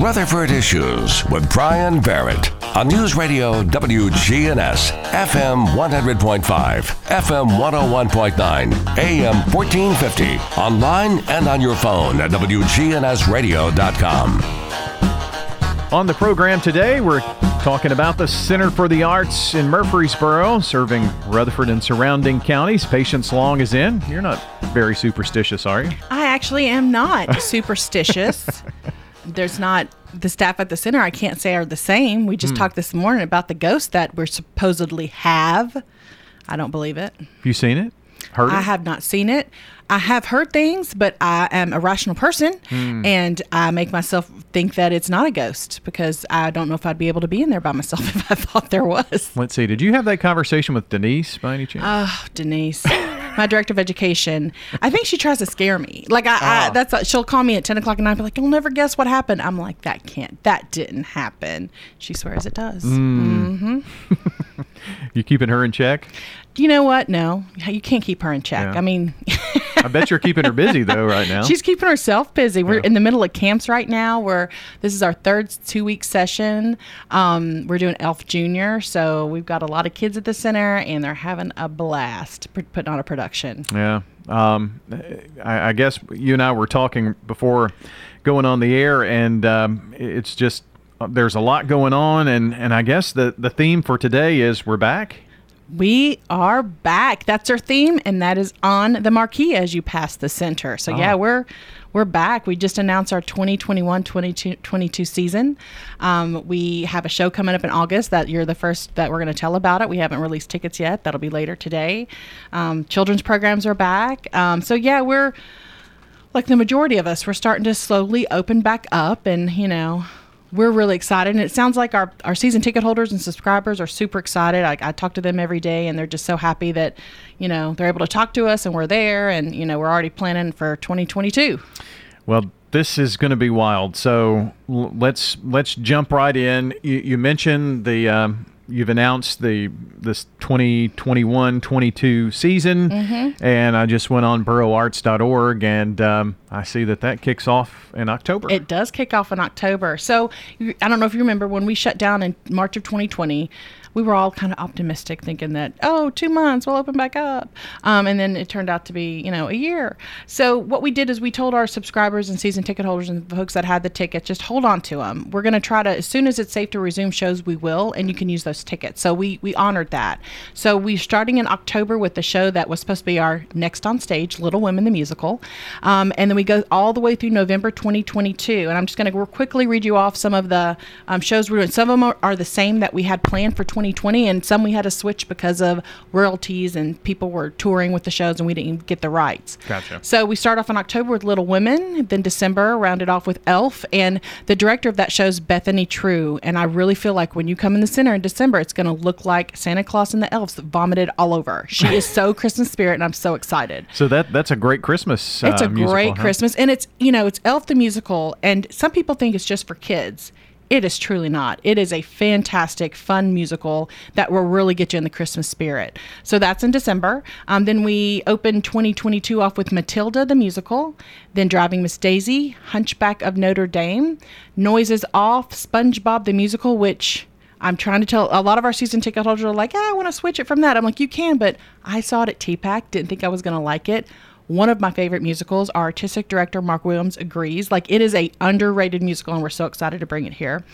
Rutherford Issues with Brian Barrett on News Radio WGNS, FM 100.5, FM 101.9, AM 1450, online and on your phone at WGNSradio.com. On the program today, we're talking about the Center for the Arts in Murfreesboro, serving Rutherford and surrounding counties. Patience Long is in. You're not very superstitious, are you? I actually am not superstitious. There's not the staff at the center. I can't say are the same. We just Hmm. talked this morning about the ghost that we're supposedly have. I don't believe it. Have you seen it? Heard I it? have not seen it. I have heard things, but I am a rational person Hmm. and I make myself think that it's not a ghost because I don't know if I'd be able to be in there by myself if I thought there was. Let's see. Did you have that conversation with Denise by any chance? Oh, Denise, my director of education. I think she tries to scare me. Like I, Ah. I that's she'll call me at ten o'clock at night, be like, "You'll never guess what happened." I'm like, "That can't. That didn't happen." She swears it does. Mm. you keeping her in check? You know what? No, you can't keep her in check. Yeah. I mean, I bet you're keeping her busy though right now. she's keeping herself busy. We're Yeah. in the middle of camps right now. We're this is our third two week session. Um, we're doing Elf Junior, so we've got a lot of kids at the center, and they're having a blast putting on a production. Yeah. Um, I, I guess you and I were talking before going on the air, and um, it's just uh, there's a lot going on, and, and I guess the, the theme for today is we're back. We are back. That's our theme, and that is on the marquee as you pass the center. So yeah, Ah. we're we're back. We just announced our 2021-2022 season. Um, we have a show coming up in August that you're the first that we're going to tell about it. We haven't released tickets yet. That'll be later today. Um, children's programs are back. Um, so yeah, we're like the majority of us, we're starting to slowly open back up, and you know, we're really excited. And it sounds like our, our season ticket holders and subscribers are super excited. I, I talk to them every day, and they're just so happy that you know they're able to talk to us, and we're there, and you know, we're already planning for 2022. Well, this is going to be wild. So let's let's jump right in. You, you mentioned the um, you've announced the this 2021-22 season, and I just went on boroarts.org, and um, I see that that kicks off in October. It does kick off in October. So I don't know if you remember when we shut down in March of 2020. We were all kind of optimistic, thinking that oh, two months we'll open back up, um, and then it turned out to be you know a year. So what we did is we told our subscribers and season ticket holders and folks that had the ticket just hold on to them. We're going to try to as soon as it's safe to resume shows, we will, and you can use those tickets. So we we honored that. So we starting in October with the show that was supposed to be our next on stage, Little Women the musical, um, and then we go all the way through November 2022. And I'm just going to quickly read you off some of the um, shows we're doing. Some of them are, are the same that we had planned for 2020, and some we had to switch because of royalties and people were touring with the shows and we didn't get the rights. Gotcha. So we start off in October with Little Women, then December rounded off with Elf, and the director of that show is Bethany True. And I really feel like when you come in the center in December, it's going to look like Santa Claus and the elves vomited all over. She is so Christmas spirit, and I'm so excited. so that that's a great Christmas. It's uh, a musical, great huh? Christmas, and it's you know it's Elf the musical, and some people think it's just for kids. It is truly not. It is a fantastic, fun musical that will really get you in the Christmas spirit. So that's in December. Um, then we open 2022 off with Matilda the musical, then Driving Miss Daisy, Hunchback of Notre Dame, Noises Off, SpongeBob the musical, which I'm trying to tell a lot of our season ticket holders are like, ah, I want to switch it from that. I'm like, you can, but I saw it at TPAC, didn't think I was going to like it. One of my favorite musicals. Our artistic director Mark Williams agrees. Like it is a underrated musical, and we're so excited to bring it here.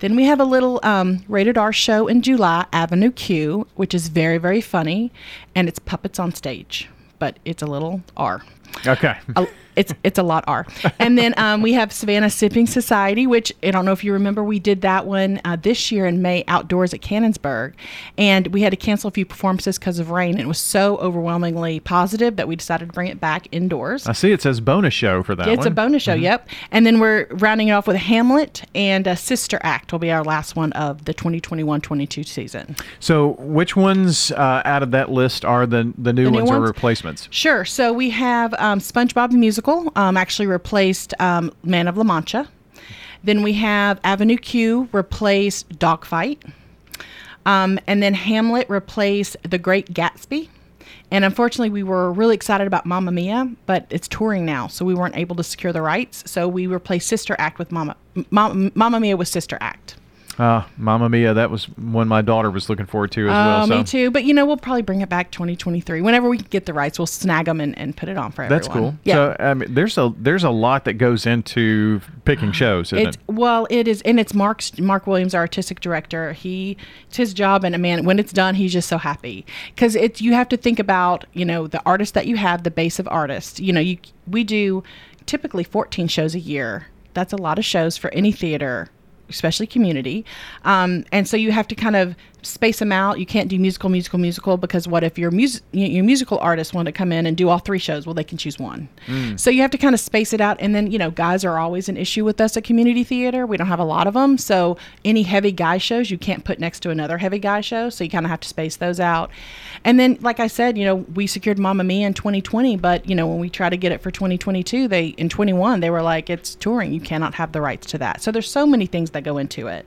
Then we have a little um, rated R show in July, Avenue Q, which is very very funny, and it's puppets on stage, but it's a little R. Okay. A- it's it's a lot R. And then um, we have Savannah Sipping Society, which I don't know if you remember, we did that one uh, this year in May outdoors at Cannonsburgh, and we had to cancel a few performances because of rain. And it was so overwhelmingly positive that we decided to bring it back indoors. I see it says bonus show for that It's a bonus show, yep. And then we're rounding it off with Hamlet and a Sister Act will be our last one of the 2021-22 season. So, which ones uh, out of that list are the the new, The new ones, or ones? replacements? Sure. So we have um, SpongeBob the musical um, actually replaced um, Man of La Mancha. Then we have Avenue Q replaced Dogfight. Um, and then Hamlet replaced The Great Gatsby. And unfortunately, we were really excited about Mamma Mia, but it's touring now, so we weren't able to secure the rights. So we replaced Sister Act with Mama Mama, Mamma Mia with Sister Act. Uh, Mamma Mia, that was one my daughter was looking forward to as well. Oh, So me too. But you know, we'll probably bring it back 2023. Whenever we get the rights, we'll snag them and, and put it on for everyone. that's cool. Yeah. So I mean, there's a there's a lot that goes into picking shows, isn't It's it? well, it is, and it's Mark's Mark Williams, our artistic director. He it's his job, and a man, when it's done, he's just so happy because it's you have to think about you know the artist that you have, the base of artists. You know, you we do typically 14 shows a year. That's a lot of shows for any theater especially community. Um, and so you have to kind of space them out. You can't do musical, musical, musical because what if your music your musical artists want to come in and do all three shows? Well, they can choose one. So you have to kind of space it out. And then you know, guys are always an issue with us at community theater. We don't have a lot of them, so any heavy guy shows you can't put next to another heavy guy show. So you kind of have to space those out. And then, like I said, you know, we secured Mamma Mia in 2020, but you know, when we try to get it for 2022, they in 21 they were like, it's touring. You cannot have the rights to that. So there's so many things that go into it.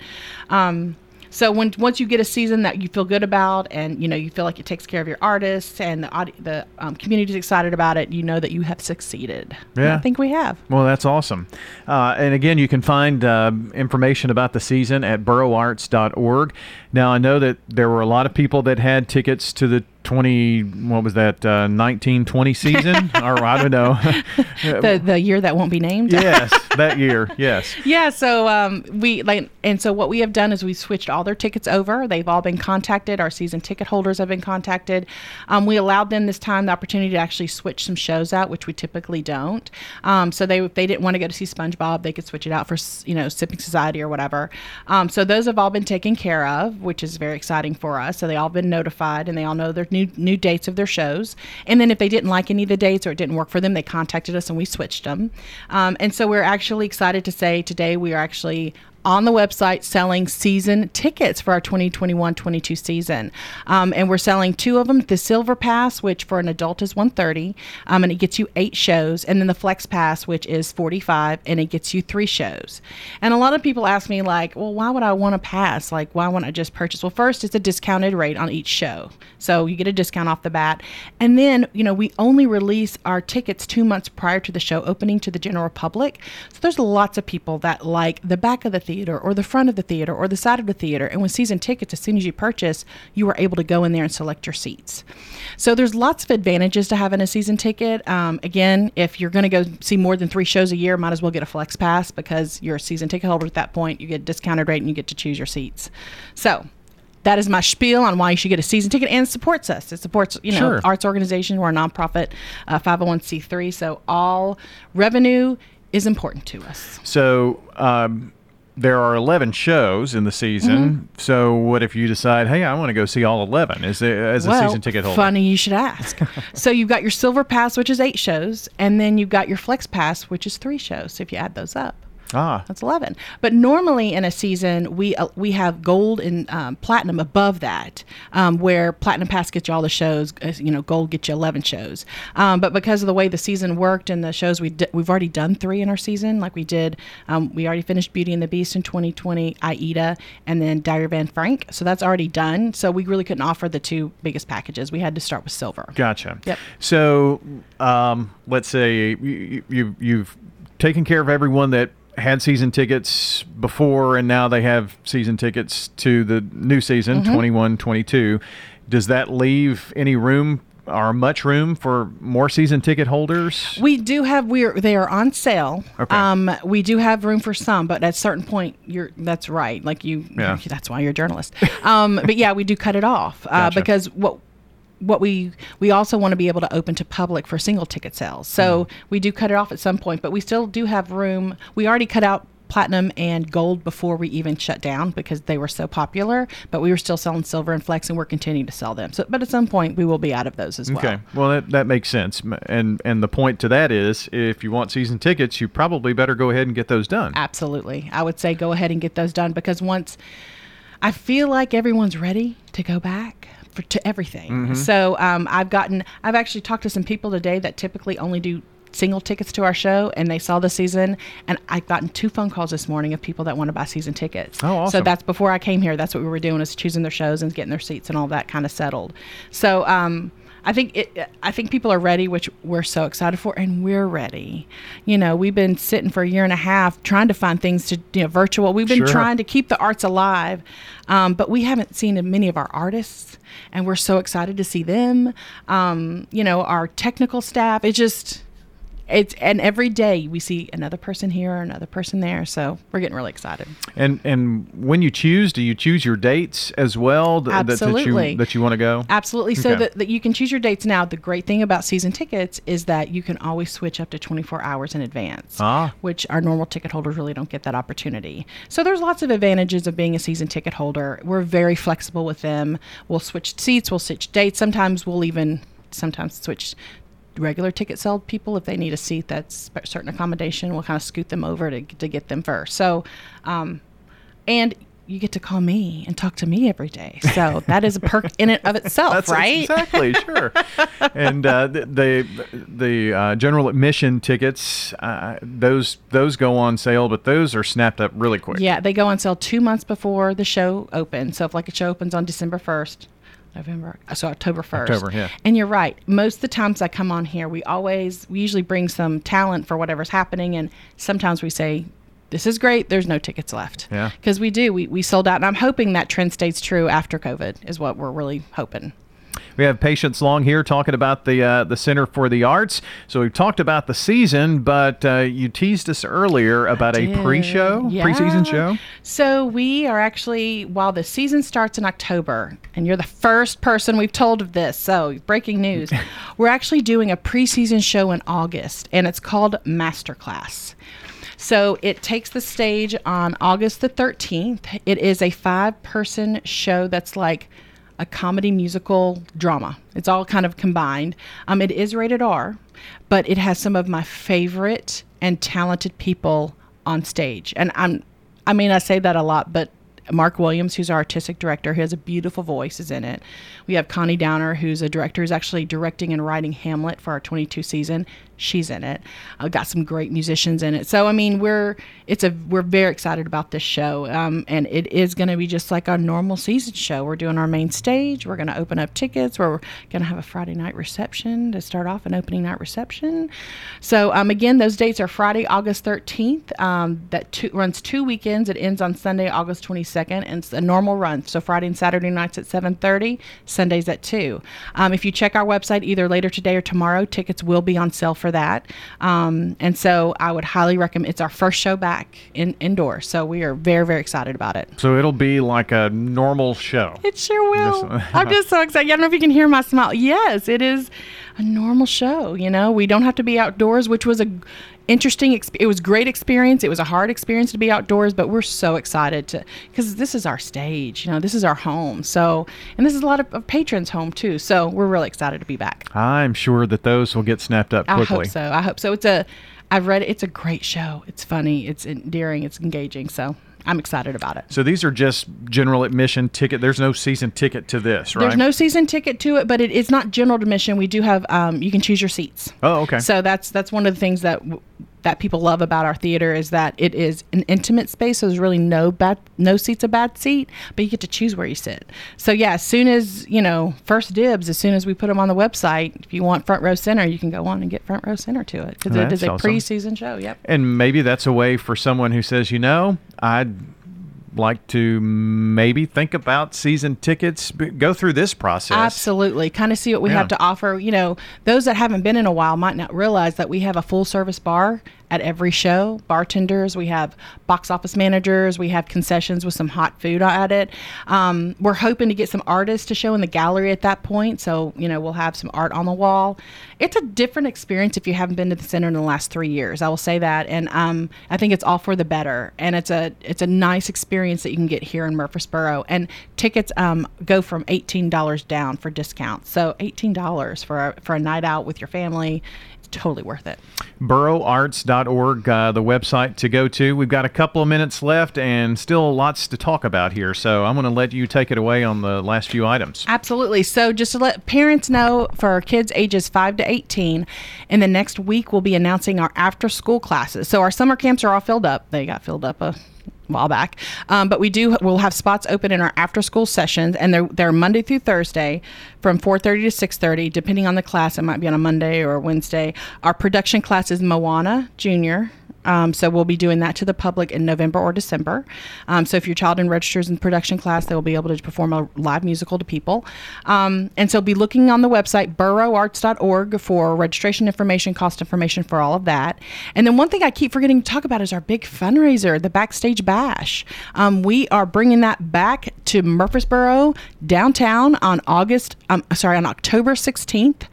Um, so when once you get a season that you feel good about, and you know you feel like it takes care of your artists, and the the um, community's excited about it, you know that you have succeeded. And Yeah. I think we have. Well, that's awesome. Uh, and again, you can find uh, information about the season at boroarts.org. Now, I know that there were a lot of people that had tickets to the 20, what was that, uh, 1920 season? or I don't know. The the year that won't be named. yes, that year. Yes. Yeah, so um, we like, and so what we have done is we switched all their tickets over. They've all been contacted. Our season ticket holders have been contacted. Um, we allowed them this time the opportunity to actually switch some shows out, which we typically don't. Um, so they, if they didn't want to go to see SpongeBob, they could switch it out for you know Sipping Society or whatever. Um, so those have all been taken care of, which is very exciting for us. So they all been notified, and they all know their new new dates of their shows. And then if they didn't like any of the dates or it didn't work for them, they contacted us and we switched them. Um, and so we're actually excited to say today we are actually on the website selling season tickets for our 2021-22 season. Um, and we're selling two of them the silver pass which for an adult is 130 um, and it gets you eight shows and then the flex pass which is 45 and it gets you three shows. And a lot of people ask me like well why would i want to pass? Like why wouldn't i just purchase? Well first it's a discounted rate on each show. So you get a discount off the bat. And then you know we only release our tickets two months prior to the show opening to the general public. So there's lots of people that like the back of the theater or the front of the theater or the side of the theater and with season tickets as soon as you purchase you are able to go in there and select your seats so there's lots of advantages to having a season ticket um, again if you're going to go see more than three shows a year might as well get a flex pass because you're a season ticket holder at that point you get a discounted rate and you get to choose your seats so that is my spiel on why you should get a season ticket and it supports us. It supports, you know, Sure. arts organization. We're a nonprofit, uh, 501c3. So all revenue is important to us. So um, there are 11 shows in the season. Mm-hmm. So what if you decide, hey, I want to go see all 11 as a, as a season ticket holder? funny you should ask. so you've got your silver pass, which is eight shows, and then you've got your flex pass, which is three shows. So if you add those up. Ah, That's 11. But normally in a season, we uh, we have gold and um, platinum above that, um, where platinum pass gets you all the shows. uh, You know, gold gets you 11 shows. Um, but because of the way the season worked and the shows we di- we've already done three in our season, like we did, um, we already finished Beauty and the Beast in 2020, Aida, and then Diary of Anne Frank. So that's already done. So we really couldn't offer the two biggest packages. We had to start with silver. Gotcha. Yep. So, um, let's say you, you you've taken care of everyone that had season tickets before, and now they have season tickets to the new season, Mm-hmm. 21 22. Does that leave any room or much room for more season ticket holders? We do have we're they are on sale. Okay. Um, we do have room for some, but at a certain point, you're that's right. Like you, Yeah. that's why you're a journalist. um, but yeah, we do cut it off uh, Gotcha. because what what we we also want to be able to open to public for single ticket sales. So Mm-hmm. we do cut it off at some point, but we still do have room. We already cut out platinum and gold before we even shut down because they were so popular but we were still selling silver and flex and we're continuing to sell them so but at some point we will be out of those as well Okay, well that, that makes sense, and and the point to that is, if you want season tickets, you probably better go ahead and get those done. Absolutely. I would say go ahead and get those done because once I feel like everyone's ready to go back for, to everything. Mm-hmm. So um, I've gotten, I've actually talked to some people today that typically only do single tickets to our show and they saw the season and I've gotten two phone calls this morning of people that want to buy season tickets. Oh, awesome. So that's before I came here. That's what we were doing is choosing their shows and getting their seats and all that kind of settled. So um, I think it. I think people are ready, which we're so excited for, and we're ready. You know, we've been sitting for a year and a half trying to find things to you know virtual. We've been Sure. trying to keep the arts alive, um, but we haven't seen many of our artists, and we're so excited to see them. Um, you know, our technical staff. It just. It's and every day we see another person here, or another person there. So we're getting really excited. And and when you choose, do you choose your dates as well th- that- that, Absolutely. you that you want to go? Absolutely. So Okay. that, that you can choose your dates now. The great thing about season tickets is that you can always switch up to 24 hours in advance, Ah. which our normal ticket holders really don't get that opportunity. So there's lots of advantages of being a season ticket holder. We're very flexible with them. We'll switch seats, we'll switch dates. Sometimes we'll even sometimes switch regular ticket sold people if they need a seat that's certain accommodation we'll kind of scoot them over to, to get them first so um, and you get to call me and talk to me every day. So that is a perk in and of itself, That's right? exactly sure. and uh, the the, the uh, general admission tickets, uh, those those go on sale, but those are snapped up really quick. Yeah, they go on sale two months before the show opens. So if like a show opens on December first, November, so October first. October, yeah. And you're right. Most of the times I come on here, we always we usually bring some talent for whatever's happening, and sometimes we say. This is great. There's no tickets left. Yeah. Because we do. We, we sold out. And I'm hoping that trend stays true after COVID, is what we're really hoping. We have Patience Long here talking about the uh, the Center for the Arts. So we've talked about the season, but uh, you teased us earlier about a pre-show, Yeah. preseason show. So we are actually while the season starts in October, and you're the first person we've told of this. So breaking news, we're actually doing a preseason show in August, and it's called Masterclass. So it takes the stage on August the 13th. It is a five-person show that's like a comedy musical drama. It's all kind of combined. Um, it is rated R, but it has some of my favorite and talented people on stage. And I'm, I mean, I say that a lot, but Mark Williams, who's our artistic director, who has a beautiful voice, is in it. We have Connie Downer, who's a director, who's actually directing and writing Hamlet for our 22 season. She's in it. I've got some great musicians in it. So I mean, we're it's a we're very excited about this show, um, and it is going to be just like our normal season show. We're doing our main stage. We're going to open up tickets. We're going to have a Friday night reception to start off an opening night reception. So um, again, those dates are Friday, August 13th. Um, that two, runs two weekends. It ends on Sunday, August 22nd, and it's a normal run. So Friday and Saturday nights at 7:30, Sundays at two. Um, if you check our website either later today or tomorrow, tickets will be on sale for that. Um, and so I would highly recommend. It's our first show back in indoor, so we are very very excited about it. So it'll be like a normal show. It sure will. I'm just so excited. I don't know if you can hear my smile. Yes, it is a normal show. You know, we don't have to be outdoors, which was a interesting. Exp- it was great experience. It was a hard experience to be outdoors, but we're so excited to because this is our stage. You know, this is our home. So, and this is a lot of, of patrons' home too. So we're really excited to be back. I'm sure that those will get snapped up quickly. I hope so. I hope so. It's a. I've read it. It's a great show. It's funny. It's endearing. It's engaging. So I'm excited about it. So these are just general admission ticket. There's no season ticket to this, right? There's no season ticket to it, but it is not general admission. We do have um, you can choose your seats. Oh, okay. So that's that's one of the things that w- that people love about our theater is that it is an intimate space. So there's really no bad no seat's a bad seat, but you get to choose where you sit. So yeah, as soon as you know first dibs, as soon as we put them on the website, if you want front row center, you can go on and get front row center to it because it is a awesome. preseason show. Yep. And maybe that's a way for someone who says, you know, I'd like to maybe think about season tickets, go through this process. Absolutely. Kind of see what we Yeah. have to offer. You know, those that haven't been in a while might not realize that we have a full service bar at every show. Bartenders, we have box office managers, we have concessions with some hot food at it. Um, we're hoping to get some artists to show in the gallery at that point. So, you know, we'll have some art on the wall. It's a different experience if you haven't been to the center in the last three years. I will say that. And um, I think it's all for the better. And it's a it's a nice experience that you can get here in Murfreesboro. And tickets um, go from $18 down for discounts. So $18 for a, for a night out with your family. Totally worth it. Boroarts.org, uh, the website to go to. We've got a couple of minutes left and still lots to talk about here. So I'm going to let you take it away on the last few items. Absolutely. So, just to let parents know for our kids ages 5 to 18, in the next week, we'll be announcing our after school classes. So, our summer camps are all filled up. They got filled up a while back. Um, but we do we'll have spots open in our after school sessions, and they're they're Monday through Thursday from 4:30 to 6:30, depending on the class. It might be on a Monday or a Wednesday. Our production class is Moana Junior. Um, so we'll be doing that to the public in November or December. Um, so if your child registers in production class, they will be able to perform a live musical to people. Um, and so be looking on the website boroarts.org for registration information, cost information for all of that. And then one thing I keep forgetting to talk about is our big fundraiser, the Backstage Bash. Um, we are bringing that back to Murfreesboro downtown on August. Um, sorry, on October 16th.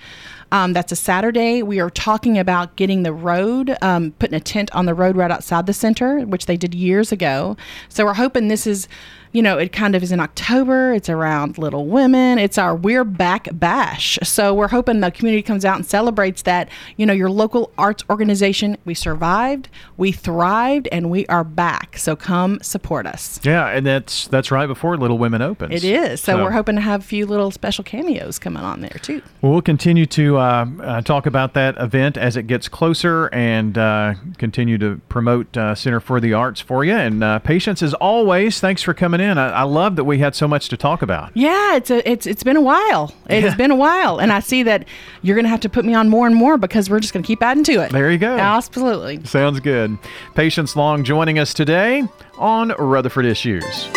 Um, that's a Saturday. We are talking about getting the road, um, putting a tent on the road right outside the center, which they did years ago. So we're hoping this is you know, it kind of is in October. It's around Little Women. It's our We're Back Bash. So we're hoping the community comes out and celebrates that, you know, your local arts organization, we survived, we thrived, and we are back. So come support us. Yeah, and that's that's right before Little Women opens. It is. So, so we're hoping to have a few little special cameos coming on there too. Well, we'll continue to uh, uh, talk about that event as it gets closer and uh, continue to promote uh, Center for the Arts for you. And uh, patience as always. Thanks for coming coming in. I, I, love that we had so much to talk about. Yeah, it's a, it's it's been a while. It yeah. been a while, and I see that you're going to have to put me on more and more because we're just going to keep adding to it. There you go. Absolutely. Sounds good. Patience Long joining us today on Rutherford Issues.